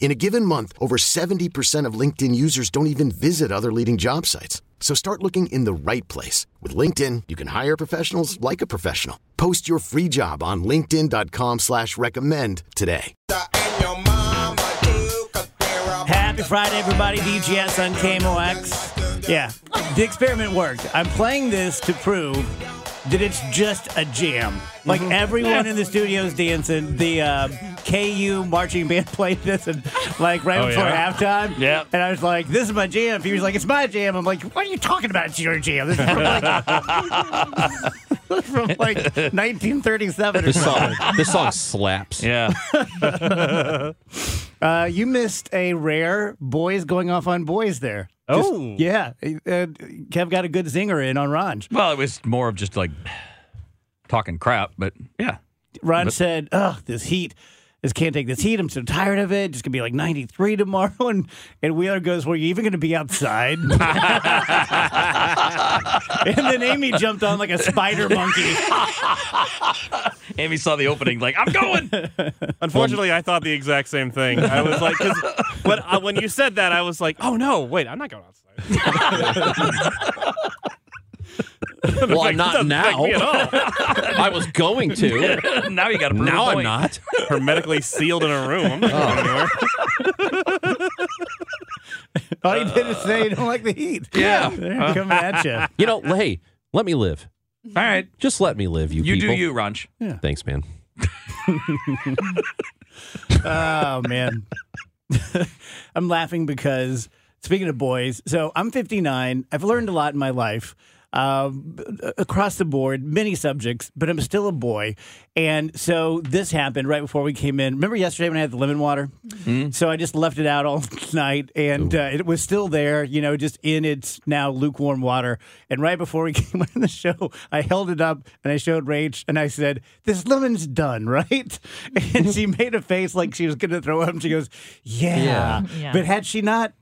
In a given month, over 70% of LinkedIn users don't even visit other leading job sites. So start looking in the right place. With LinkedIn, you can hire professionals like a professional. Post your free job on linkedin.com slash recommend today. Happy Friday, everybody. DGS on KMOX. Yeah, the experiment worked. I'm playing this to prove that it's just a jam. Like everyone in the studio is dancing. The uh, KU marching band played this, and like right Oh, before yeah? halftime. Yeah. And I was like, "This is my jam." He was like, "It's my jam." I'm like, "What are you talking about? It's your jam." This is from like, from like 1937 or This something. song, this song slaps. Yeah. Uh, you missed a rare boys going off on boys there. Just- Oh. yeah. Uh, Kev got a good zinger in on Ron. Well, it was more of just like talking crap, but yeah. Ron But- said, "Ugh, this heat. This can't take this heat. I'm so tired of it. It's gonna be like 93 tomorrow." And and Wheeler goes, "Well, you even gonna be outside?" and then Amy jumped on like a spider monkey. Amy saw the opening, like, I'm going. Unfortunately, I thought the exact same thing. I was like, because when, uh, when you said that, I was like, oh no, wait, I'm not going outside. Well, I'm not now. me at all. I was going to. now you got to prove now a I'm not. Hermetically sealed in a room. I'm not going anywhere. All he did is say, "You don't like the heat." Yeah. They're coming at you. You know, hey, let me live. All right. Just let me live, you, You people. do you, Ranch. Thanks, man. Oh man, I'm laughing because speaking of boys, so I'm 59. I've learned a lot in my life. Um, across the board, many subjects, but I'm still a boy. And so this happened right before we came in. Remember yesterday when I had the lemon water? So I just left it out all night and uh, it was still there, you know, just in its now lukewarm water. And right before we came on the show, I held it up and I showed Rach and I said, This lemon's done, right? And she made a face like she was going to throw up. And she goes, yeah. Yeah. Yeah. But had she not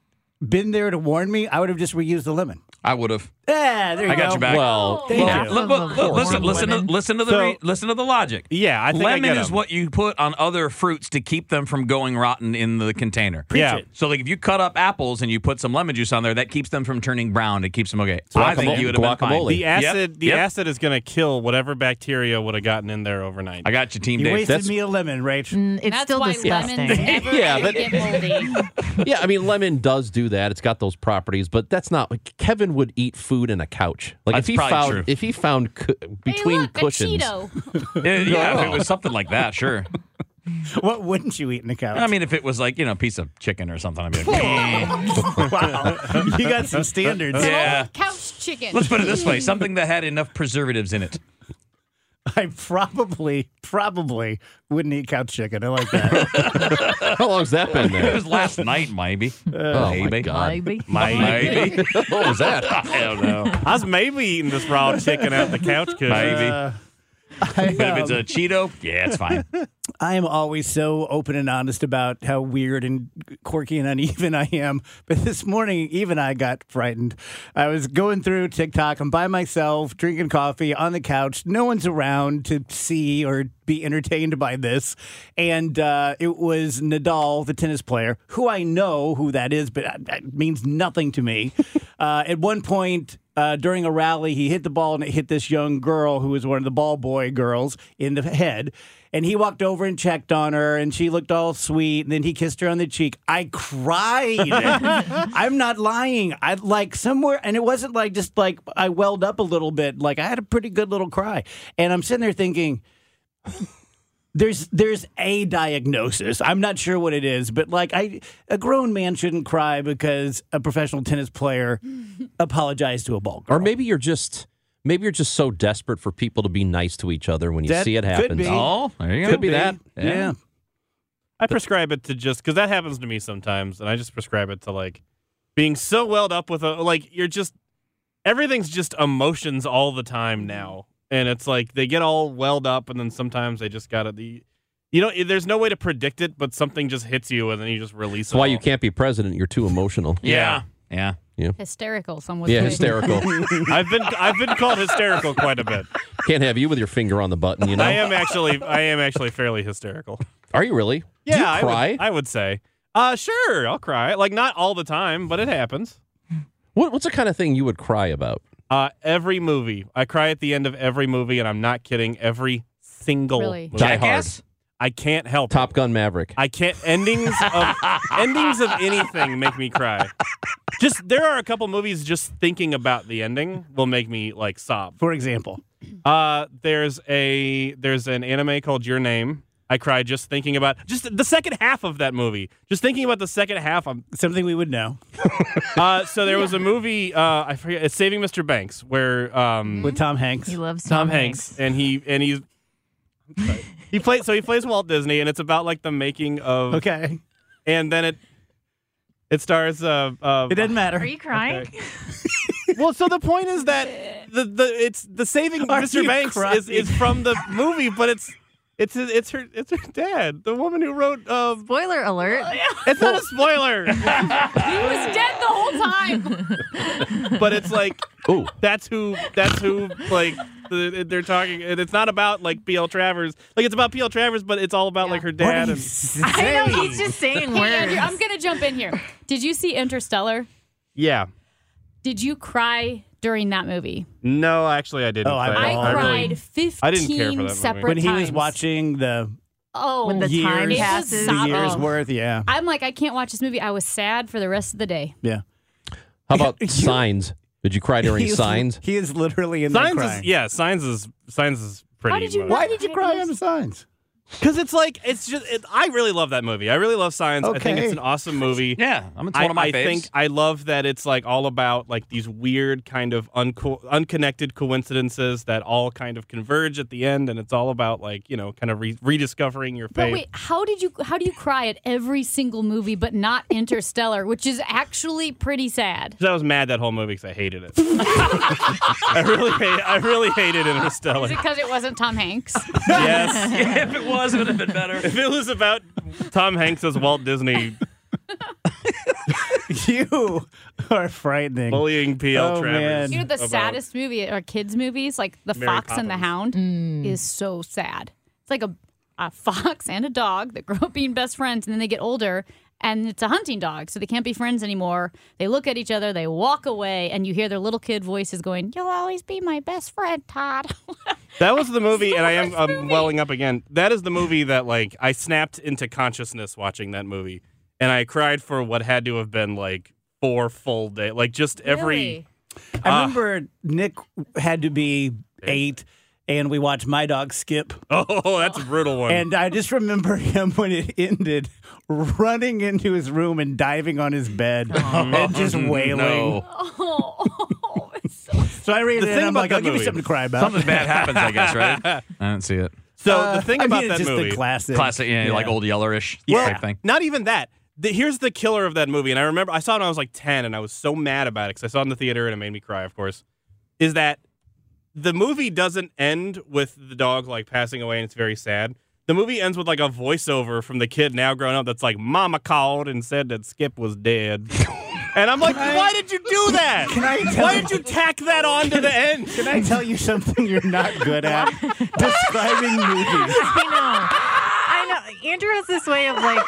been there to warn me, I would have just reused the lemon. I would have. Yeah, there you I got go. your back. Well, Thank well, you. Look, look, look, listen, listen, to, listen to the So- re, listen to the logic. Yeah, I think I Lemon get is what you put on other fruits to keep them from going rotten in the container. Yeah. it. So, like, if you cut up apples and you put some lemon juice on there, that keeps them from turning brown. It keeps them okay. So I think you would have been fine. guacamole. The Yep, acid, the yep. acid is going to kill whatever bacteria would have gotten in there overnight. I got you, Team You Dave. wasted That's- me a lemon, Rach. Mm, it's That's still why disgusting. lemons Yeah, but- get moldy. yeah, I mean, lemon does do that. It's got those properties, but that's not. Kevin would eat food in a couch. Like That's if he probably found true. if he found cu- between hey, look, cushions. A Cheeto. Yeah, yeah, if it was something like that, sure. What wouldn't you eat in a couch? I mean, if it was like, you know, a piece of chicken or something, I'd be like, "Eh." wow, you got some standards. yeah. Couch chicken. Let's put it this way something that had enough preservatives in it. I probably, probably wouldn't eat couch chicken. I like that. How long's that been there? It was last night, maybe. oh my maybe. god! Maybe. Maybe. what was that? I don't know. I was maybe eating this raw chicken out the couch cushion. Maybe. I, But if it's um, a Cheeto, yeah, it's fine. I am always so open and honest about how weird and quirky and uneven I am. But this morning, even I got frightened. I was going through TikTok. I'm by myself, drinking coffee on the couch. No one's around to see or be entertained by this. And uh, it was Nadal, the tennis player, who I know who that is, but that, means nothing to me. uh, at one point, uh, during a rally, he hit the ball and it hit this young girl who was one of the ball boy girls in the head. And he walked over and checked on her, and she looked all sweet. And then he kissed her on the cheek. I cried. I'm not lying. I like somewhere, and it wasn't like just like I welled up a little bit. Like I had a pretty good little cry. And I'm sitting there thinking, there's there's a diagnosis. I'm not sure what it is, but like I a grown man shouldn't cry because a professional tennis player apologized to a ball girl. Or maybe you're just maybe you're just so desperate for people to be nice to each other when you That see it could happen. be. Oh, there you go. Could be that. Yeah. I prescribe it to just because that happens to me sometimes, and I just prescribe it to like being so welled up with a like you're just everything's just emotions all the time now, and it's like they get all welled up, and then sometimes they just gotta the. You know, there's no way to predict it, but something just hits you, and then you just release That's it. why you can't be president. You're too emotional. Yeah. Yeah. Hysterical, some would Yeah, say. hysterical. I've been I've been called hysterical quite a bit. Can't have you with your finger on the button. You know? I am actually I am actually fairly hysterical. Are you really? Yeah, Do you I cry? would, I would say. Uh, sure, I'll cry. Like not all the time, but it happens. What, what's the kind of thing you would cry about? Uh, every movie, I cry at the end of every movie, and I'm not kidding. Every single Really? movie. Die Hard. Jackass? I can't help. Top. Gun Maverick. I can't. Endings of endings of anything make me cry. Just there are a couple movies. Just thinking about the ending will make me like sob. For example, Uh, there's a there's an anime called Your Name. I cried just thinking about just the second half of that movie. Just thinking about the second half. I'm something we would know Uh, so there was a movie, uh, I forget, it's Saving Mr. Banks, where um, with Tom Hanks. He loves Tom, Tom, Hanks, and he and he's he plays so he plays Walt Disney, and it's about like the making of, Okay, and then it it stars. Uh, uh, it doesn't matter. Are you crying? well, so the point is that the the it's the Saving Are Mr. you Banks is, is from the movie, but it's. It's his, it's her it's her dad, the woman who wrote. Uh, Spoiler alert. it's not a spoiler, He was dead the whole time. but it's like Ooh, that's who that's who like the, they're talking and it's not about like PL Travers like it's about PL Travers but it's all about like her What dad are you and I know he's just saying Hey, Andrew, words. I'm going to jump in here. Did you see Interstellar? yeah Did you cry during that movie? no actually I didn't Oh, I- I, I, I cried really, 15 I didn't care for that movie. separate when he was times. watching the Oh, When the years, time It passes. the sob- years oh. worth. Yeah, I'm like, I can't watch this movie. I was sad for the rest of the day. yeah. how about You- Signs? Did you cry during He is- Signs? He is literally in there signs crying. is yeah signs is signs is pretty How did you Why did you cry on the signs? Because it's like it's just it, I really love that movie I really love signs I think it's an awesome movie Yeah. I'm, it's I, one of my I faves. think I love that it's like all about like these weird kind of unco- unconnected coincidences that all kind of converge at the end, and it's all about like you know kind of re- rediscovering your But faith. wait, how did you how do you cry at every single movie but not Interstellar, which is actually pretty sad? 'Cause I was mad that whole movie because I hated it. I really, hate, I really hated Interstellar. Is it because it wasn't Tom Hanks? yes, if it was, it would have been better. if it was about Tom Hanks as Walt Disney You are frightening. bullying PL Oh, Travers, man. You know, the about- saddest movie or kids' movies, like The Mary Fox and the Poppins. Hound, mm. is so sad. It's like a, a fox and a dog that grow up being best friends, and then they get older, and it's a hunting dog, so they can't be friends anymore. They look at each other, they walk away, and you hear their little kid voices going, "You'll always be my best friend, Todd." That was the movie, and I am I'm welling up again. That is the movie that like I snapped into consciousness watching that movie, and I cried for what had to have been like four full days, like just every. Really? I ah. remember Nick had to be eight, and we watched My Dog Skip. Oh, that's a brutal one. And I just remember him when it ended, running into his room and diving on his bed and just wailing. no. Oh, it's so So I read The it thing and I'm about like, I'll give you something to cry about. Something bad happens, I guess, right? I don't see it. So Uh, the thing I about mean, that it's just movie, the classic. Classic, yeah, like old Yellerish Yeah. type thing. not even that. The, here's the killer of that movie, and I remember I saw it when I was like ten, and I was so mad about it because I saw it in the theater and it made me cry. Of course, is that the movie doesn't end with the dog like passing away and it's very sad. The movie ends with like a voiceover from the kid now grown up that's like, "Mama called and said that Skip was dead." And I'm like, why did you do that? Can I tell why did you tack that on to the end? Can I tell you something you're not good at? Describing movies. I know. Andrew has this way of like,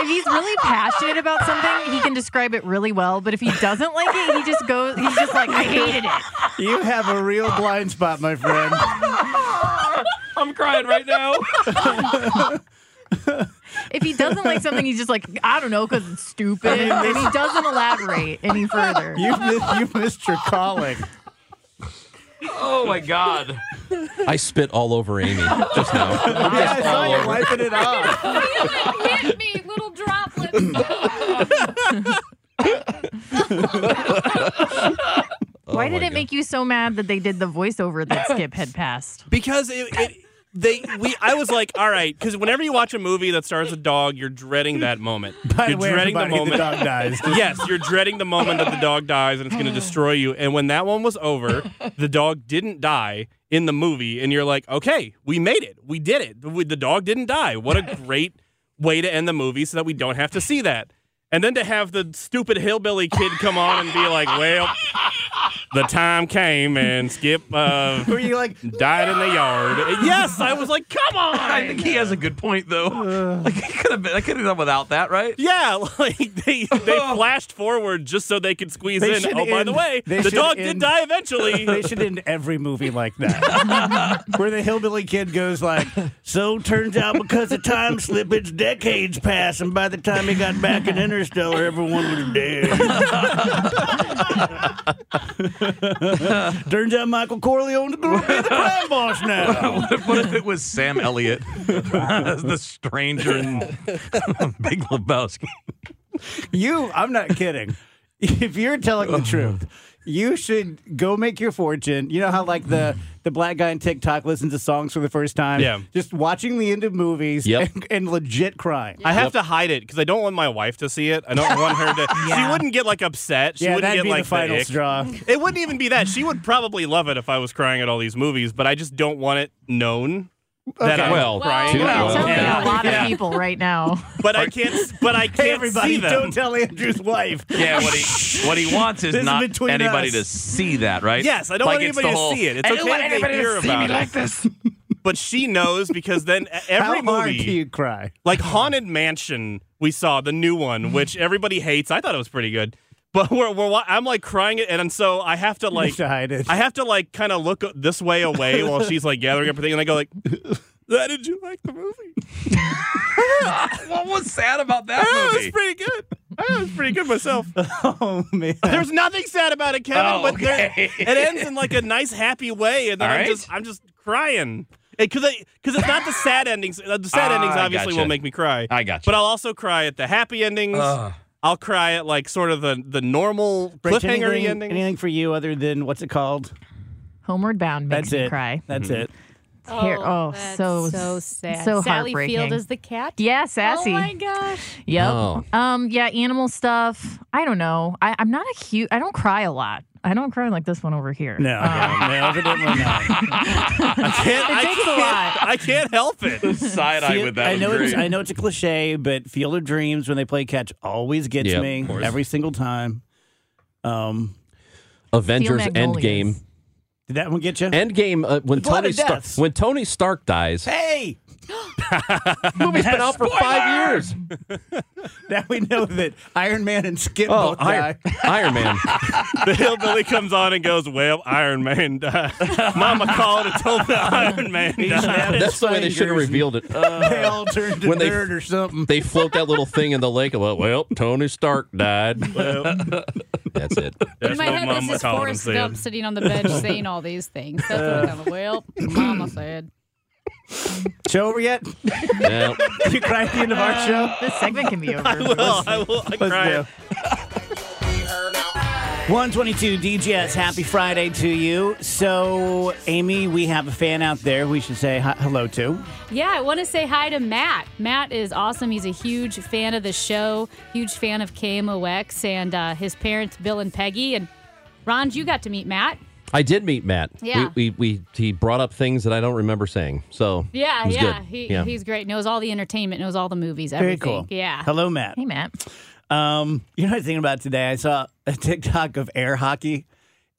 if he's really passionate about something, he can describe it really well. But if he doesn't like it, he just goes, he's just like, I hated it. You have a real blind spot, my friend. I'm crying right now. If he doesn't like something, he's just like, I don't know, because it's stupid. and he doesn't elaborate any further. You missed, you missed your calling. Oh my God. I spit all over Amy just now. Yeah, I saw you wiping it off. Feel it hit me, little droplets. Why oh did my it make you so mad that they did the voiceover that Skip had passed? because it, it they we I was like, all right, because whenever you watch a movie that stars a dog, you're dreading that moment. By you're the way, dreading the moment. the dog dies. yes, you're dreading the moment that the dog dies and it's going to destroy you. And when that one was over, the dog didn't die in the movie, and you're like, okay, we made it, we did it. The, the dog didn't die. What a great way to end the movie, so that we don't have to see that. And then to have the stupid hillbilly kid come on and be like, well, the time came and Skip uh, Were you like, died in the yard. Yes, I was like, come on. I think he has a good point though. Like he could have been. I could have done without that, right? Yeah, like they they flashed forward just so they could squeeze They in. should Oh, by the end- way, they the should dog did end- die eventually. they should end every movie like that. Where the hillbilly kid goes like, so turns out because of time slippage, decades pass, and by the time he got back in Interstellar, everyone was dead. turns out Michael Corleone's going to be the crime boss now. what, if, what if it was Sam Elliott as the stranger in Big Lebowski? You, I'm not kidding. If you're telling the truth, you should go make your fortune. You know how like the the black guy on TikTok listens to songs for the first time. Yeah. just watching the end of movies Yep. and, and legit crying. I have to hide it because I don't want my wife to see it. I don't want her to. She wouldn't get like upset. She yeah, wouldn't that'd get be like the final ick. straw. It wouldn't even be that. She would probably love it if I was crying at all these movies, but I just don't want it known that Okay. I'm Well, crying. Well, Well, well, yeah. a lot Yeah. of people right now. But I can't. But I can't Hey, everybody, see them. don't tell Andrew's wife. Yeah, what he what he wants is This is not between anybody us. to see that, right? Yes, I don't Like want anybody the to see it. It's I don't okay want if they anybody hear to see about me it. like this. But she knows because then every How hard movie. do you cry? like Haunted Mansion, we saw the new one, mm-hmm. which everybody hates. I thought it was pretty good, but we're, we're I'm like crying it, and so I have to You like have to hide it. I have to like kind of look this way away while she's like gathering up her thing, and I go like, "That did you like the movie? what was sad about that Yeah, it was pretty good. I was pretty good myself. oh man. There's nothing sad about it, Kevin, Oh, but there- it ends in like a nice, happy way, and then All I'm right. just I'm just crying. Because because it's not the sad endings. uh, The sad Ah, endings obviously gotcha. will make me cry. I got you. But I'll also cry at the happy endings. Ugh. I'll cry at like sort of the the normal Rich, cliffhanger anything, ending. anything for you other than what's it called? Homeward Bound makes That's me it. cry. That's Mm-hmm. it. Ter- oh, that's so- so sad. so Sally heartbreaking. Field is the cat. Yeah, sassy. Oh my gosh. Yep. Oh. Um. Yeah. Animal stuff. I don't know. I, I'm not a huge. I don't cry a lot. I don't cry like this one over here. No, Um, no, evidently not. I can't. It I takes a can't, lot. I can't help it. Side eye with that. I know it's. I know it's a cliche, but Field of Dreams when they play catch always gets Yep, me every single time. Um, Avengers Magnolias. Endgame. did that one get you? Endgame. Uh, when Blood Tony of Stark deaths. when Tony Stark dies, hey, movie's been out for five years. now we know that Iron Man and Skip Oh, both Iron, die. Iron Man. The hillbilly comes on and goes, "Well, Iron Man died. Mama called and told me Iron Man died." That's the way they should have fingers. revealed it. they all turned to when they- dirt or something. They float that little thing in the lake. Well, well Tony Stark died. That's it. That's In my what head was Mama this called and Forrest said. Gump sitting on the bench saying all these things. That's what kind of well, Mama said. Show over yet? Well, you cry at the end of our show? This segment can be over. I will. I will. I Let's cry. do. 122 DGS, happy Friday to you. So, Amy, we have a fan out there we should say hi- hello to. Yeah, I want to say hi to Matt. Matt is awesome. He's a huge fan of the show, huge fan of KMOX, and uh, his parents, Bill and Peggy. And Ron, you got to meet Matt. I did meet Matt. Yeah. We, we, we he brought up things that I don't remember saying. So Yeah, it was yeah, good. He, yeah. he's great. Knows all the entertainment, knows all the movies, Very cool. Yeah. Hello, Matt. Hey, Matt. Um, you know what I was thinking about today? I saw a TikTok of air hockey,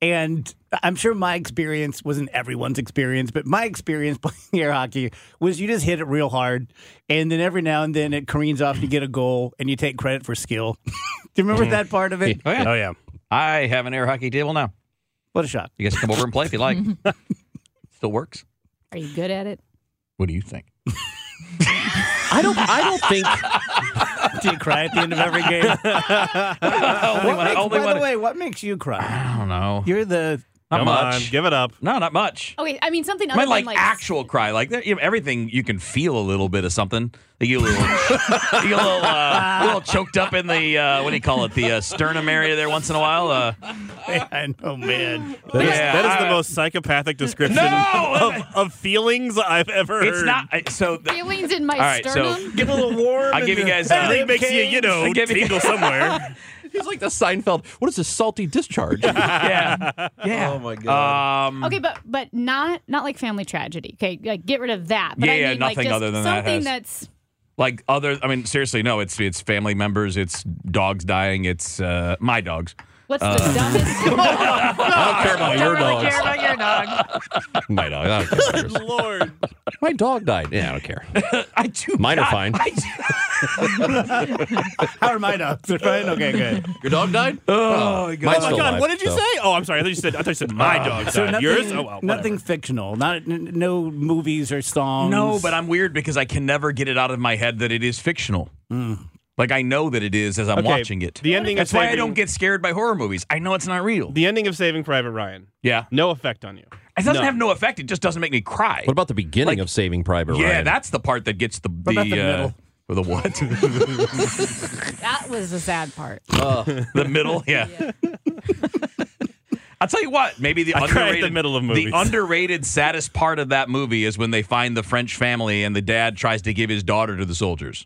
and I'm sure my experience wasn't everyone's experience, but my experience playing air hockey was you just hit it real hard, and then every now and then it careens off, you get a goal, and you take credit for skill. Do you remember that part of it? Oh yeah. Oh yeah. I have an air hockey table now. What a shot! You guys can come over and play if you like. Still works. Are you good at it? What do you think? I don't I don't think Do you cry at the end of every game? only What makes- by the way, what makes you cry? I don't know. You're the Not Come much. on, give it up. No, not much. Okay, I mean something I mean, like, than like actual cry, like you know, everything you can feel a little bit of something. You a little, you a little, uh, a little choked up in the uh, what do you call it, the uh, sternum area there once in a while. Uh, I know, man. yeah, That is the uh, most psychopathic description No! of, of feelings I've ever heard. It's not I- so. The, feelings in my all right, so sternum. Get a little warm. I'll give you the guys, uh, Everything makes you, you know, I give you- tingle somewhere. He's like the Seinfeld. What is this salty discharge? yeah, yeah. Oh, my God. Um, Okay, but but not not like family tragedy. Okay, like get rid of that. But Yeah, I yeah, mean, like, nothing just other than that something has- that's like other. I mean, seriously, no. It's it's family members. It's dogs dying. It's uh, my dogs. What's the uh, dumbest. I don't care about your Don't really care about your dog. My dog. I don't care about yours. Lord. My dog died. Yeah, I don't care. I do. Mine are fine. I- How are my dogs? They're fine? Okay, good. Your dog died? oh my Mine's Oh my God, alive, oh what did you so. say? Oh, I'm sorry. I thought you said. I thought you said my uh, dog So died. nothing, Yours? Oh well. nothing fictional. Not n- no movies or songs. No, but I'm weird because I can never get it out of my head that it is fictional. Hmm. Like I know that it is as I'm Okay, watching it. The ending. That's of why I don't get scared by horror movies. I know it's not real. the ending of Saving Private Ryan. yeah, No effect on you. it doesn't No. have no effect. It just doesn't make me cry. What about the beginning Like- of Saving Private yeah, Ryan? Yeah, that's the part that gets the the, about the uh, middle? or the what? that was the sad part. the middle. Yeah. I'll tell you what. Maybe the I underrated the middle of movies. the underrated saddest part of that movie is when they find the French family and the dad tries to give his daughter to the soldiers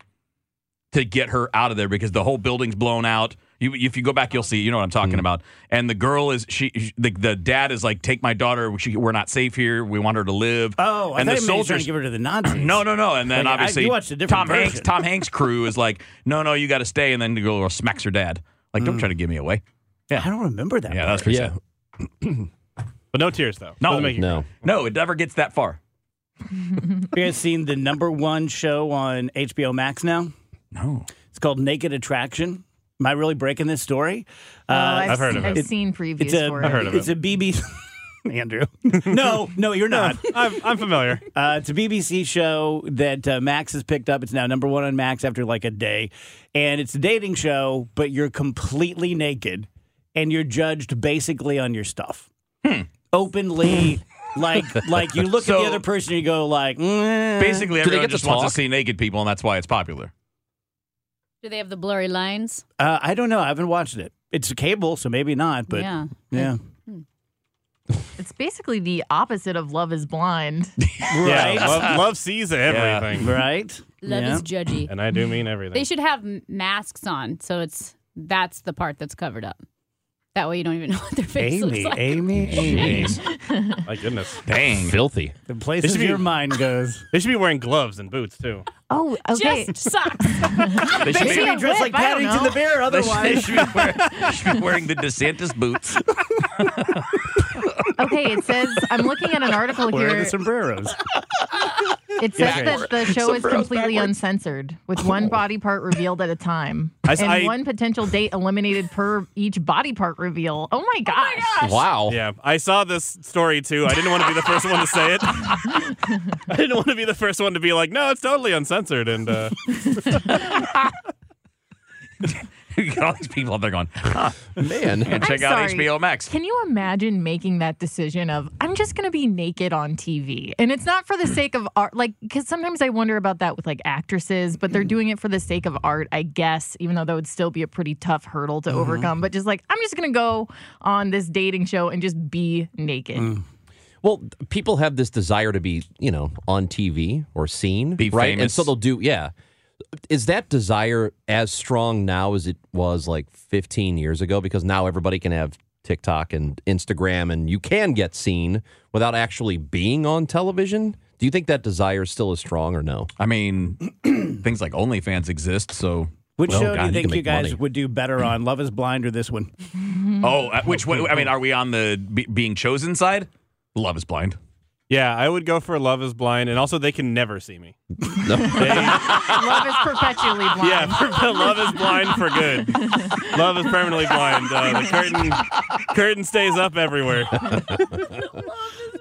to get her out of there because the whole building's blown out. You, if you go back, you'll see. You know what I'm talking Mm. about. And the girl is she. she- The, the dad is like, "Take my daughter. She, we're not safe here. We want her to live." Oh, I and thought the you meant he was trying soldiers to give her to the Nazis. no, no, no. And then Like, I- obviously, you watched a different Tom Hanks. Tom Hanks' crew is like, "No, no, you got to stay." And then the girl smacks her dad. Like, don't try to give me away. Yeah, I don't remember that. Yeah, that's pretty yeah. sad. But no tears though. No, make No. No, it never gets that far. You guys seen the number one show on HBO Max now? No. It's called Naked Attraction. Am I really breaking this story? Oh, Uh, I've heard of it. I've it. seen previews it's a for I've it. heard of it's a BBC. Andrew, no, no, you're not. I'm, I'm familiar. Uh, it's a BBC show that uh, Max has picked up. It's now number one on Max after like a day, and it's a dating show, but you're completely naked, and you're judged basically on your stuff, openly. Like, like you look at the other person, and you go like, mm. Basically, they everyone get to just wants to see naked people, and that's why it's popular. Do they have the blurry lines? Uh, I don't know. I haven't watched it. It's cable, so maybe not. But yeah. yeah. It's basically the opposite of Love is Blind. Yeah, love, love sees everything, right. Love yeah. is judgy. and I do mean everything. They should have masks on, so it's that's the part that's covered up. That way you don't even know what their face Amy, looks like. Amy, Amy. My goodness. Dang. Filthy. The places should be- your mind goes. They should be wearing gloves and boots too. Oh, okay. Just socks. They should They be, should be dressed like whip, I don't Paddington know. the Bear. they should, they Otherwise, should be wearing, they should be wearing the DeSantis boots. Okay, it says I'm looking at an article wear here. the sombreros. It says Yeah. that the show is Sombreros completely backwards. uncensored, with one body part revealed at a time, I s- and I- one potential date eliminated per each body part reveal. Oh my gosh! Wow. Yeah, I saw this story too. I didn't want to be the first one to say it. I didn't want to be the first one to be like, no, it's totally uncensored. And uh, you got all these people out there going, huh, Man. and check I'm out sorry. HBO Max. Can you imagine making that decision of I'm just going to be naked on TV, and it's not for the sake of art, like because sometimes I wonder about that with like actresses, but they're doing it for the sake of art, I guess. Even though that would still be a pretty tough hurdle to mm-hmm. overcome, but just like I'm just going to go on this dating show and just be naked. Mm. Well, people have this desire to be, you know, on TV or seen, Be right? And so they'll do, yeah. Is that desire as strong now as it was like 15 years ago? Because now everybody can have TikTok and Instagram, and you can get seen without actually being on television. Do you think that desire is still as strong or no? I mean, things like OnlyFans exist, so. Which Well, show God, do you you think you make guys money. would do better on? Love is Blind or this one? Oh, uh, which one? I mean, are we on the be, being chosen side? Love is blind. Yeah, I would go for Love is Blind. And also, they can never see me. Love is perpetually blind. Yeah, Love is Blind for good. Love is permanently blind. Uh, the curtain, curtain stays up everywhere.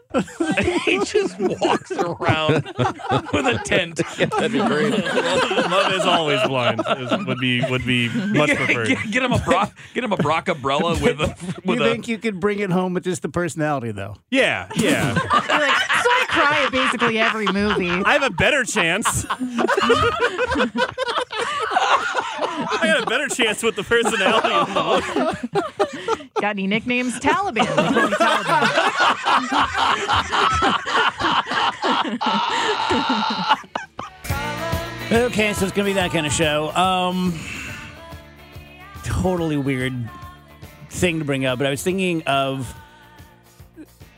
he just walks around with a tent. Yeah, That'd be great. Love is always blind. Is, would be would be much preferred. Get, get him a Brock, get him a Brock umbrella with a with you a. think you could bring it home with just the personality, though? Yeah, yeah. You're like, so I cry at basically every movie. I have a better chance. I got a better chance with the personality than the look. Got any nicknames? Taliban. They Taliban. Okay, so it's gonna be that kind of show. Um, totally weird thing to bring up, but I was thinking of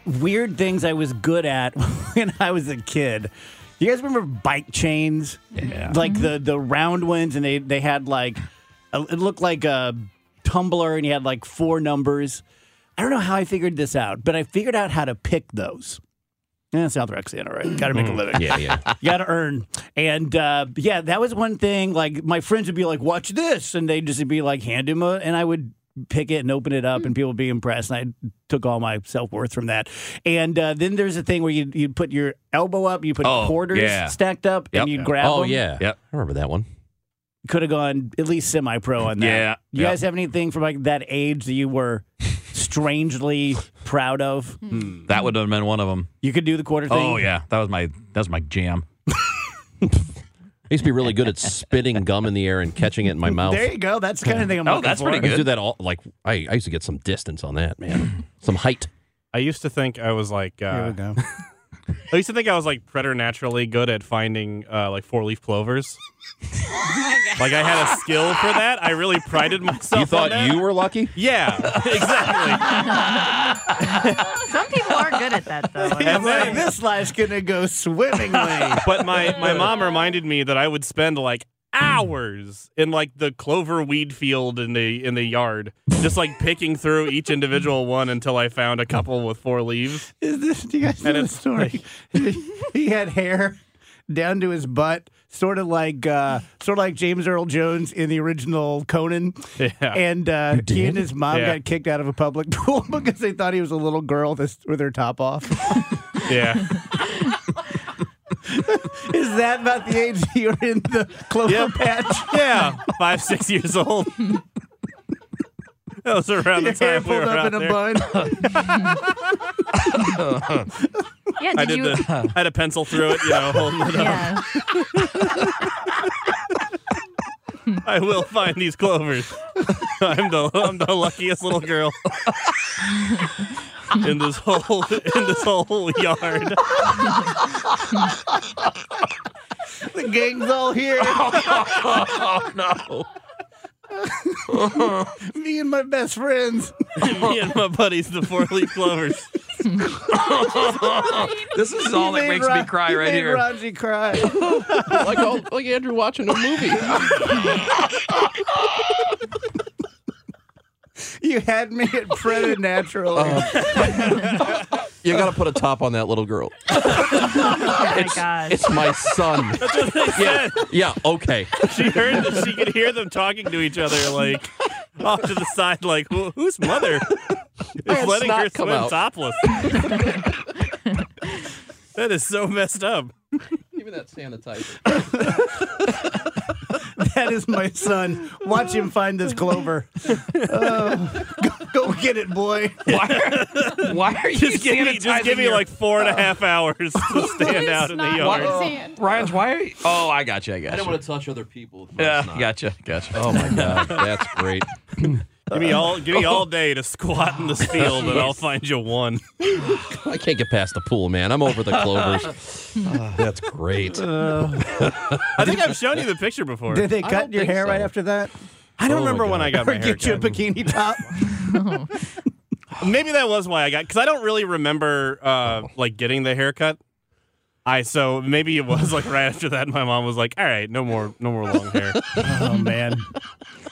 weird things I was good at when I was a kid. You guys remember bike chains? Yeah. Like the the round ones, and they they had like a, it looked like a tumbler, and you had like four numbers. I don't know how I figured this out, but I figured out how to pick those. Yeah, South Rexiana, right? Got to make a living. Yeah, yeah. You got to earn. And uh, yeah, that was one thing. Like my friends would be like, "Watch this," and they'd just be like, "Hand him a," and I would pick it and open it up, and mm-hmm. people would be impressed. And I took all my self worth from that. And uh, then there's a thing where you you put your elbow up, you put Oh, quarters yeah. stacked up, Yep. and you grab Oh them. yeah. Yep. I remember that one. Could have gone at least semi pro on that. Yeah, You yeah. guys have anything from like that age that you were strangely proud of? Hmm. Hmm. That would have been one of them. You could do the quarter oh, thing. Oh yeah, that was my that was my jam. I used to be really good at spitting gum in the air and catching it in my mouth. There you go. That's the kind of thing I'm Oh, looking that's for. pretty I used to good. do that all like I, I used to get some distance on that, man. some height. I used to think I was like. Here we Uh, go. I used to think I was like preternaturally good at finding uh, like four leaf clovers. like I had a skill for that. I really prided myself. You on thought that. you were lucky? Yeah, exactly. Some people are good at that, though. And then this life's gonna go swimmingly. But my my mom reminded me that I would spend like hours in like the clover weed field in the in the yard, just like picking through each individual one until I found a couple with four leaves. Is this? Do you guys know And the it's story? he had hair down to his butt, sort of like uh, sort of like James Earl Jones in the original Conan. Yeah. And uh, he and his mom Yeah. got kicked out of a public pool because they thought he was a little girl with, with her top off. Yeah. Is that about the age you were in the clover Yep. patch? Yeah. Five, six years old. That was around Your the hair time we were up out in a there. bun. Yeah, I did did you? the I had a pencil through it, you know, holding it up. I will find these clovers. I'm the I'm the luckiest little girl in this whole in this whole yard. the gang's all here. Oh no! Me and my best friends. Me and my buddies, the four leaf clovers. This is all that makes made me cry you right made here. Raji cry. like oh, like Andrew watching a movie. You had me at preternatural. Uh, you got to put a top on that little girl. Oh my gosh. It's my son. yeah, yeah, okay. She heard that she could hear them talking to each other like off to the side, like "Who- whose mother is had letting her come swim out. topless? that is so messed up. Even that sanitizer. That is my son. Watch him find this clover. Oh, go, go get it, boy. Why are, why are you Just give me, just give me sanitizing like four and a half hours to stand out in the yard. in his Ryan's? Why are you? Oh, I got you. I got I you. don't want to touch other people. With my yeah, snot. gotcha, gotcha. Oh my god, that's great. Give me all, give me all day to squat in this field, and I'll find you one. I can't get past the pool, man. I'm over the clovers. Ah, that's great. I think I've shown you the picture before. Did they cut your think hair right after that? I don't Oh remember when I got Or my hair get you a bikini top? Maybe that was why I got because I don't really remember uh, like getting the haircut. I so maybe it was like right after that. My mom was like, "All right, no more, no more long hair." Oh man.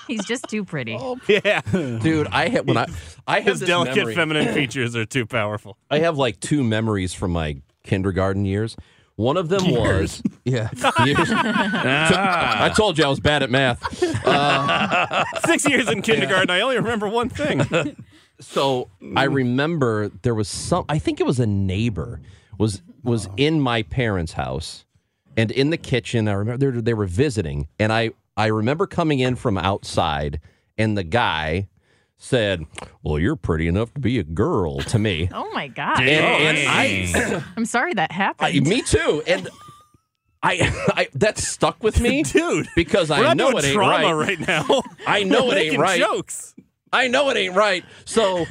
He's just too pretty. Oh, yeah, Dude, I have when I I have his delicate memory. feminine features are too powerful. I have like two memories from my kindergarten years. One of them was yeah. Years. Ah. I told you I was bad at math. Uh, Six years in kindergarten, I only remember one thing. So I remember there was some. I think it was a neighbor was was oh. in my parents' house, and in the kitchen. I remember they, they were visiting, and I I remember coming in from outside, and the guy said, "Well, you're pretty enough to be a girl to me." Oh my god! And, and I, I'm sorry that happened. I, me too, and. I, I that stuck with me, Dude, because I know it ain't right. right now. I know We're it ain't right. Jokes. I know it ain't right. So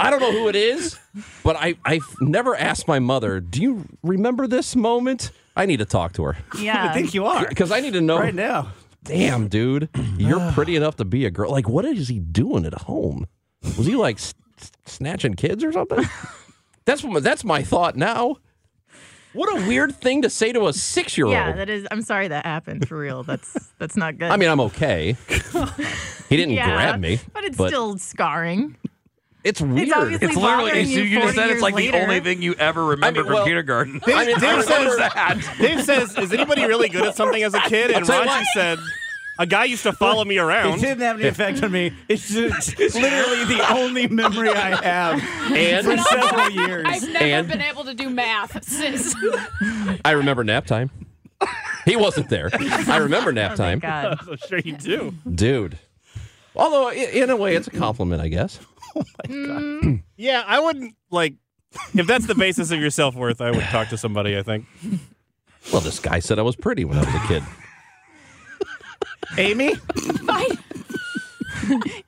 I don't know who it is, but I I've never asked my mother. Do you remember this moment? I need to talk to her yeah. I think you are because I need to know. right now. Damn, dude, you're pretty enough to be a girl. Like, what is he doing at home? Was he like s- s- snatching kids or something? That's what, that's my thought now. What a weird thing to say to a six year old. yeah, that is. I'm sorry that happened for real. That's that's not good. I mean, I'm okay. He didn't yeah, grab me, but it's still scarring. It's weird. obviously It's literally, bothering it's, you you just said it's years like the only thing you ever remember well- from kindergarten. Dave, I mean, Dave says, that. Dave says, "Is anybody really good at something as a kid?" And Raji said, "A guy used to follow me around. It didn't have any effect on me. It's just literally the only memory I have And for several years. I've never And- been able to do math since. I remember nap time. He wasn't there. I remember nap Oh my time. god. I'm sure you do. Dude. Although, in a way, it's a compliment, I guess. Oh mm. Yeah, I wouldn't like. If that's the basis of your self worth, I would talk to somebody. I think. Well, this guy said I was pretty when I was a kid. Amy,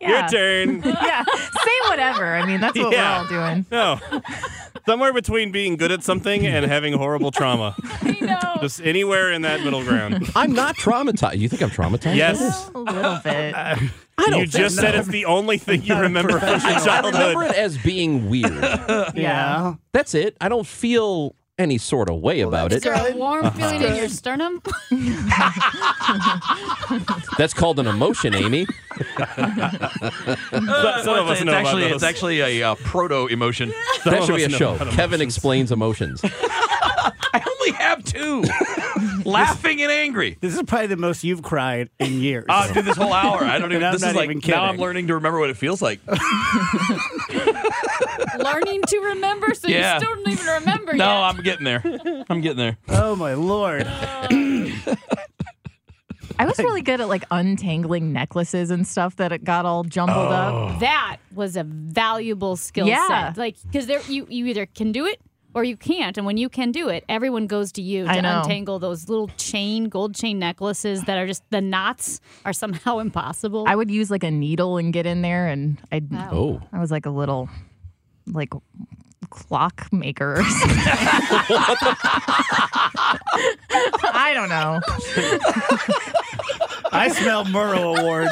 Yeah. Your turn. Yeah. Say whatever. I mean, that's what Yeah. we're all doing. No. Somewhere between being good at something and having horrible trauma. I know. Just anywhere in that middle ground. I'm not traumatized. You think I'm traumatized? Yes. A little bit. I don't You just said it's the only thing you remember from your I remember childhood. it as being weird. yeah. That's it. I don't feel any sort of way about Is it. there a warm feeling in your sternum? That's called an emotion, Amy. Some of us it's know about actually those. it's actually a uh, proto emotion. That should be a show. Kevin emotions. explains emotions. I only have two. Laughing and angry. This is probably the most you've cried in years. Oh, it's this whole hour. I don't even. I'm This not is like even now I'm learning to remember what it feels like. Learning to remember, so Yeah. you still don't even remember No, yet. I'm getting there. I'm getting there. oh my lord! I was really good at like untangling necklaces and stuff that it got all jumbled up. Oh. that was a valuable skill Yeah. set. Like because there you you either can do it or you can't, and when you can do it, everyone goes to you to untangle those little chain gold chain necklaces that are just the knots are somehow impossible. I would use like a needle and get in there, and I Wow. Oh. oh. I was like a little like clockmaker or. I don't know. I smell Murrow Award.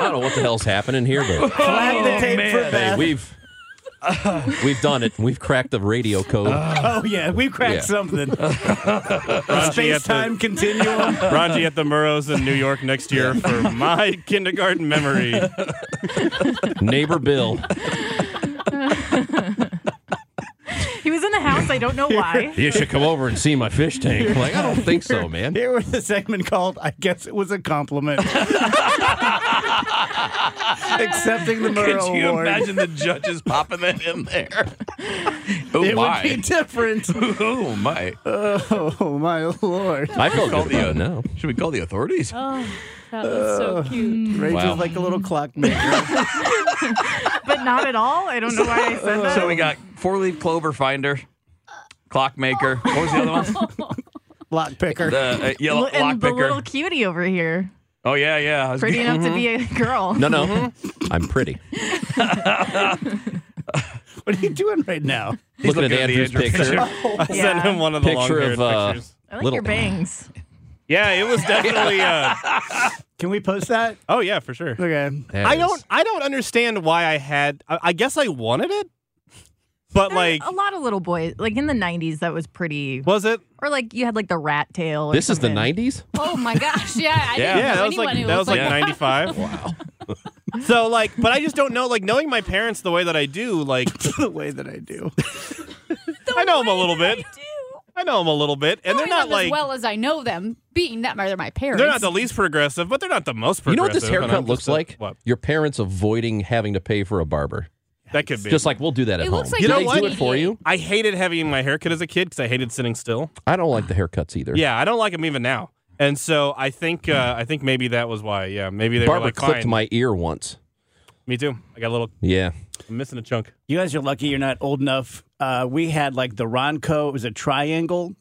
I don't know what the hell's happening here, but Flag the oh, tape man. for hey, we've we've done it. We've cracked the radio code. oh yeah, we've cracked Yeah. something. Raji Space time continuum. Raji at the Murrows in New York next year for my kindergarten memory. Neighbor Bill. He was in the house. I don't know why. You should come over and see my fish tank. I'm like, I don't think so, man. Here was a segment called "I guess it was a compliment." Accepting the Murrow Could you Award. imagine the judges popping that in there? Oh it would be my! different. Oh my! Oh my lord! I feel Call good the about uh, it now. Should we call the authorities? oh, that was so cute. Rachel's Wow. like a little clockmaker. But not at all. I don't know why I said that. So we got four leaf clover finder, clockmaker. What was the other one? Lockpicker. The uh, yellow and lock the picker. little cutie over here. Oh yeah, yeah. I was Pretty gonna- enough to be a girl. No, no. I'm pretty. What are you doing right now? Looking at looking at the Andrew's Andrew picture. I sent him one of the Picture long-haired of uh, pictures. I like little. your bangs. Yeah, it was definitely. Uh, Can we post that? oh yeah, for sure. Okay. That I is- don't. I don't understand why I had. I, I guess I wanted it, but like, a lot of little boys, like in the '90s, that was pretty. was it? Or like you had like the rat tail. Or This is the '90s. Oh my gosh! Yeah, I Yeah. didn't Yeah, know that was like that was looked like like ninety five. Wow. So like, but I just don't know. Like knowing my parents the way that I do, like the way that I do. I know them a little bit. I do. I know them a little bit, and they're not them like as well as I know them, being that they're my parents. they're not the least progressive, but they're not the most progressive. You know what this and haircut looks like? What? Your parents avoiding having to pay for a barber. That could be. Just like we'll do that at It home. looks like do You know they what? do it for you? I hated having my haircut as a kid because I hated sitting still. I don't like the haircuts either. Yeah, I don't like them even now. And so I think uh, I think maybe that was why. Yeah, maybe they Barber were like, clipped fine. my ear once. Me too. I got a little. Yeah. I'm missing a chunk. You guys are lucky you're not old enough. Uh, we had like the Ronco. It was a triangle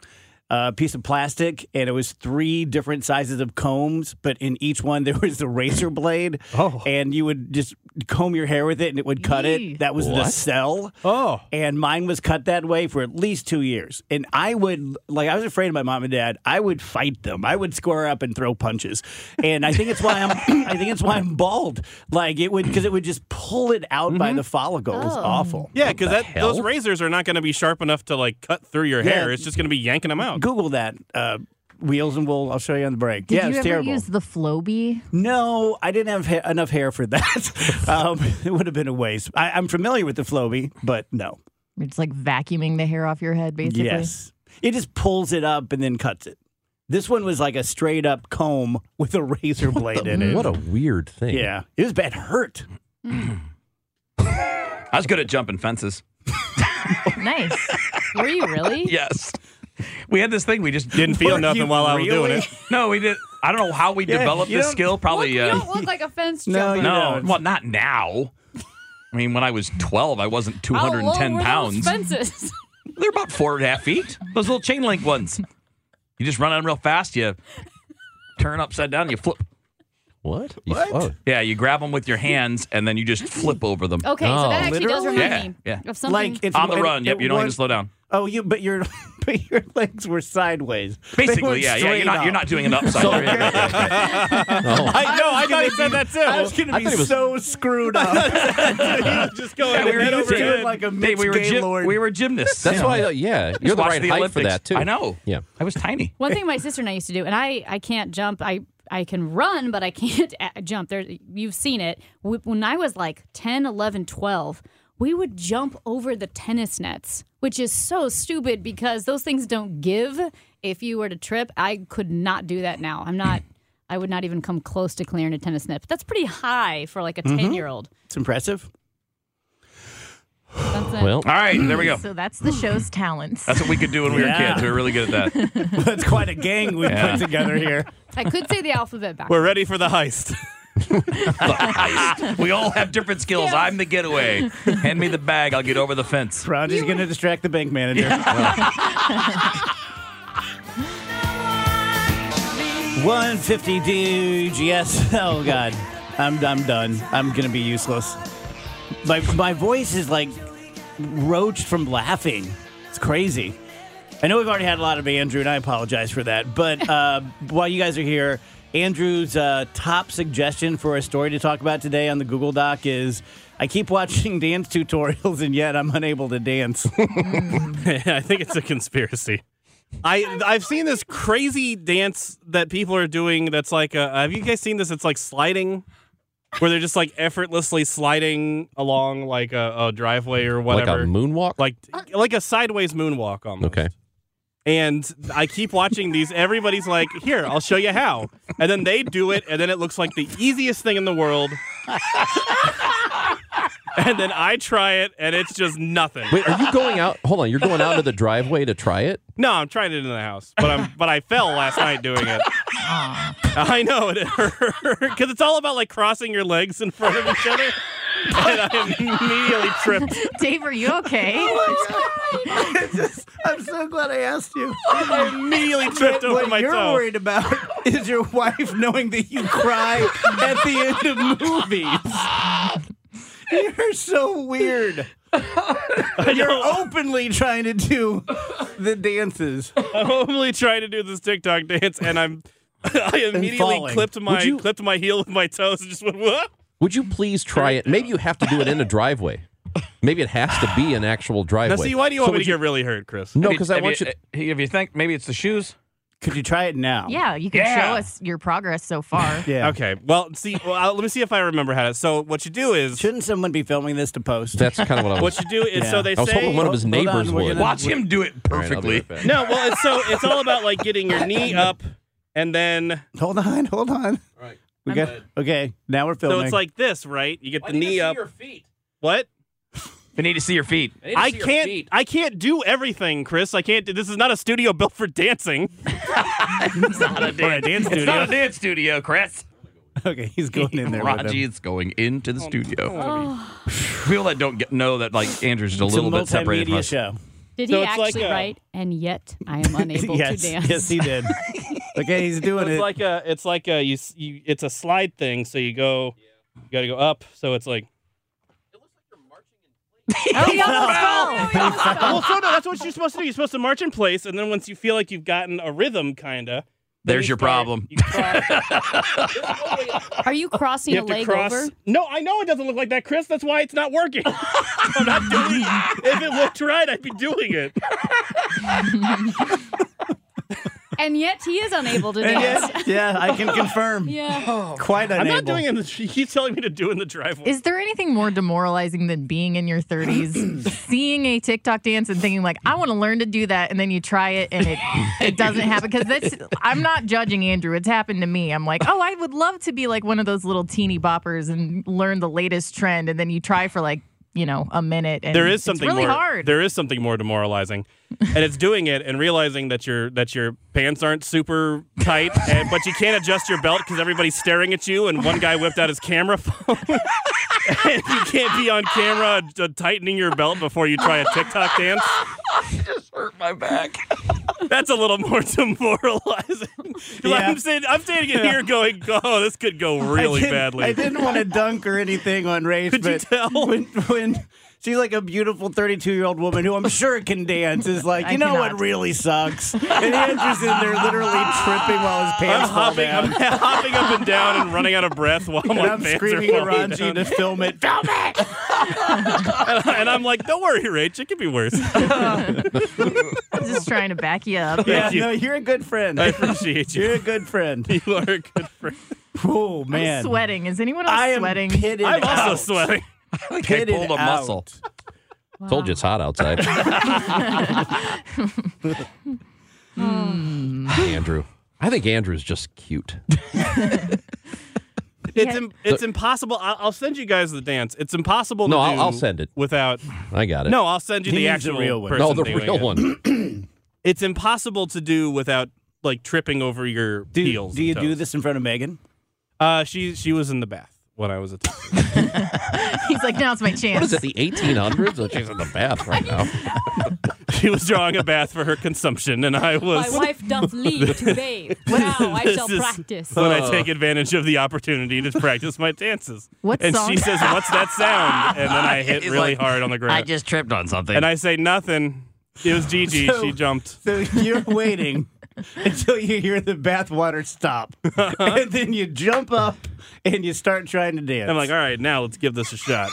uh, piece of plastic, and it was three different sizes of combs, but in each one there was the razor blade. Oh. And you would just comb your hair with it, and it would cut Yee. it. That was the cell. Oh, And mine was cut that way for at least two years. And I would, like, I was afraid of my mom and dad. I would fight them. I would square up and throw punches. And I think it's why I'm, I think it's why I'm bald. Like it would, because it would just pull it out by the follicle. It was Oh. awful. yeah, because the those razors are not going to be sharp enough to like cut through your Yeah. hair. It's just going to be yanking them out. Google that. Uh, Wheels and wool. I'll show you on the break. Did yeah, you it's ever terrible. use the Flowbee? no, I didn't have ha- enough hair for that. um, it would have been a waste. I, I'm familiar with the Flowbee, but no. It's like vacuuming the hair off your head, basically. Yes. It just pulls it up and then cuts it. This one was like a straight up comb with a razor blade in it. What a weird thing. yeah, it was bad. Hurt. I was good at jumping fences. Nice. Were you really? Yes. We had this thing. We just Didn't feel nothing you while I was doing it. No, we did. I don't know how we Yeah, developed this skill. Probably. you uh, don't look like a fence No, jumper. you no, don't. well, not now. I mean, when I was 12, I wasn't How low 210 were pounds. Those fences? They're about four and a half feet. Those little chain link ones. You just run on real fast. You turn upside down. You flip. What? You- What? oh. Yeah, you grab them with your hands and then you just flip over them. Okay, so Oh. that actually does remind Yeah, me yeah. of something. Like it's On the it- run. Yep, it you don't need to slow down. Oh, you but your but your legs were sideways. Basically, weren't yeah, yeah. You're not, you're not doing an upside. So- down. Oh. I know. I thought he said that too. I was going to be was- so screwed up. just going Yeah, we were head over using doing head. like a Hey, Mitch we were gym- we were gymnasts. That's you why, uh, yeah, you're the watch right the height for that, too. I know. Yeah. I was tiny. One thing my sister and I used to do, and I, I can't jump. I I can run, but I can't jump. There, you've seen it. When I was like 10, 11, 12, we would jump over the tennis nets, which is so stupid because those things don't give if you were to trip. I could not do that now. I'm not. I would not even come close to clearing a tennis net. But that's pretty high for like a mm-hmm. 10 year old. It's impressive. That's it. Well, All right, there we go. So that's the show's talents. That's what we could do when we were Yeah. kids. We were really good at that. That's quite a gang we Yeah. put together here. I could say the alphabet back. We're ready for the heist. we all have different skills. I'm the getaway. Hand me the bag. I'll get over the fence. Roger's going to distract the bank manager. 150 dudes. Yes. Oh God. I'm I'm done. I'm gonna be useless. My my voice is like roached from laughing. It's crazy. I know we've already had a lot of Andrew, and I apologize for that. But uh, while you guys are here, Andrew's uh, top suggestion for a story to talk about today on the Google Doc is I keep watching dance tutorials, and yet I'm unable to dance. I think it's a conspiracy. I I've seen this crazy dance that people are doing. That's like, a, have you guys seen this? It's like sliding, where they're just like effortlessly sliding along like a, a driveway or whatever, like a moonwalk? like like a sideways moonwalk almost. okay. And I keep watching these. Everybody's like, "Here, I'll show you how," and then they do it, and then it looks like the easiest thing in the world. and then I try it, and it's just nothing. Wait, are you going out? Hold on. You're going out to the driveway to try it? No, I'm trying it in the house, but I'm but I fell last night doing it. I know it because it's all about like crossing your legs in front of each other, and I immediately tripped. Dave, are you okay? Oh, I'm so glad I asked you. I immediately tripped over what my you're toe. worried about is your wife knowing that you cry at the end of movies. You're so weird. You're openly trying to do the dances. I'm only trying to do this TikTok dance, and I'm I immediately clipped my you- clipped my heel with my toes and just went what? Would you please try it? Maybe you have to do it in a driveway. Maybe it has to be an actual driveway. Now, see, why do you So want me would to get really hurt, Chris? No, because I have want you. If eh, you think maybe it's the shoes. Could you try it now? Yeah, you can Yeah. show us your progress so far. Yeah. Okay. Well, see. Well, I'll, let me see if I remember how to. So what you do is Shouldn't someone be filming this to post? That's kind of what I was. what you do is Yeah. so they I was say hoping one of his Hold on, neighbors we're would. gonna- Watch him do it All right, I'll be perfectly. right back. no. Well, it's so it's all about like getting your knee up and then Hold on, hold on. All right. We got okay. Now we're filming. so it's like this, right? You get the knee up. Your feet. What? I need to see your feet. I can't. I can't do everything, Chris. I can't. do This is not a studio built for dancing. It's not a dance, dance It's not a dance studio, Chris. okay, he's going in there. with Raji him. is going into the studio. People that don't get, know that like Andrew's just a It's little a bit separated from multimedia us. show. Did So he it's like actually a- write? And yet I am unable yes, to dance. yes, he did. okay, he's doing it's it. like a. It's like a. You, you. It's a slide thing. So you go. You got to go up. So it's like. Oh, he almost fell. well, so no, that's what you're supposed to do. You're supposed to march in place, and then once you feel like you've gotten a rhythm, kinda. There's you your start- problem. You, Are you crossing you a leg cross. over? No, I know it doesn't look like that, Chris. That's why it's not working. I'm not doing. If it looked right, I'd be doing it. And yet he is unable to And dance. yes, yeah, I can confirm. Yeah. Oh, Quite unable. I'm not doing it. In the, he keeps telling me to do in the driveway. Is there anything more demoralizing than being in your 30s, seeing a TikTok dance and thinking like, I want to learn to do that, and then you try it and it it doesn't happen? Because that's I'm not judging Andrew. It's happened to me. I'm like, oh, I would love to be like one of those little teeny boppers and learn the latest trend, and then you try for like you know a minute, and there is something it's really more, hard. There is something more demoralizing, and it's doing it and realizing that your that your pants aren't super tight, and but you can't adjust your belt because everybody's staring at you. And one guy whipped out his camera phone, and you can't be on camera uh, tightening your belt before you try a TikTok dance. just hurt my back. That's a little more demoralizing. Yeah. I'm saying I'm standing in here going, "Oh, this could go really didn't- badly." I didn't want to dunk or anything on race, Could you but tell? when when she's like a beautiful 32 year old woman who I'm sure can dance is like, I you know what really sucks? And Andrew's in there literally tripping while his I'm pants fall hopping, down. I'm hopping up and down and running out of breath while and my I'm pants screaming are at falling Ranji down. to film it. Film it! and I'm like, "Don't worry, Rach. It could be worse." I'm just trying to back you up. Yeah, you. no, you're a good friend. I appreciate you. You're a good friend. You are a good friend. Oh I'm man, sweating. Is anyone else I am sweating? pitted I'm also out. sweating. I think I Pitted pulled a muscle. out. Told you it's hot outside. Hmm. Andrew. I think Andrew's just cute. It's Im- it's impossible. I'll, I'll send you guys the dance. It's impossible. No, to I'll- do I'll send it. without. I got it. No, I'll send you He the needs the actual real one. person no, the doing real it. one. It's impossible to do without like tripping over your Do, heels. do you and do toes. this in front of Megan? Uh, she she was in the bath when I was a. T- He's like, now's my chance. is it, the 1800s? Oh, she's in the bath right now. she was drawing a bath for her consumption, and I was. My wife doth leave to bathe. Now I shall practice. When I take advantage of the opportunity to practice my dances. What and song? she says, "What's that sound?" And then I hit He's really like, hard on the ground. I just tripped on something. and I say nothing. It was Gigi. So- she jumped. So you're waiting until you hear the bathwater stop, uh-huh. and then you jump up and you start trying to dance. I'm like, all right, now let's give this a shot.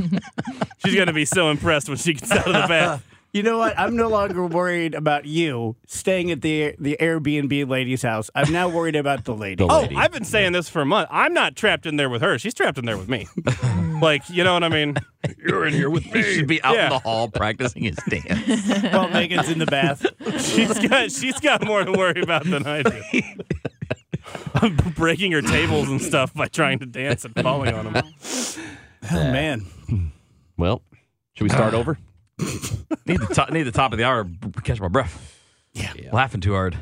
She's gonna be so impressed when she gets out of the bath. You know what? I'm no longer worried about you staying at the the Airbnb lady's house. I'm now worried about the lady. The Oh, lady. I've been saying this for a month. I'm not trapped in there with her. She's trapped in there with me. like, you know what I mean? You're in here with me. He should be out Yeah. in the hall practicing his dance. While Megan's in the bath. She's got she's got more to worry about than I do. I'm breaking her tables and stuff by trying to dance and falling on them. Oh man. Well, should we start over? Need the top, need the top of the hour. b- Catch my breath. Yeah. Laughing too hard.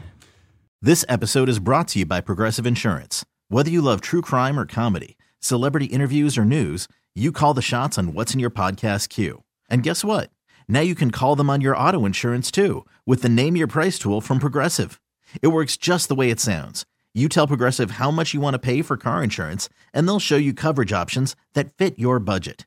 This episode is brought to you by Progressive Insurance. Whether you love true crime or comedy, celebrity interviews or news, you call the shots on what's in your podcast queue. And guess what? Now you can call them on your auto insurance too with the Name Your Price tool from Progressive. It works just the way it sounds. You tell Progressive how much you want to pay for car insurance, and they'll show you coverage options that fit your budget.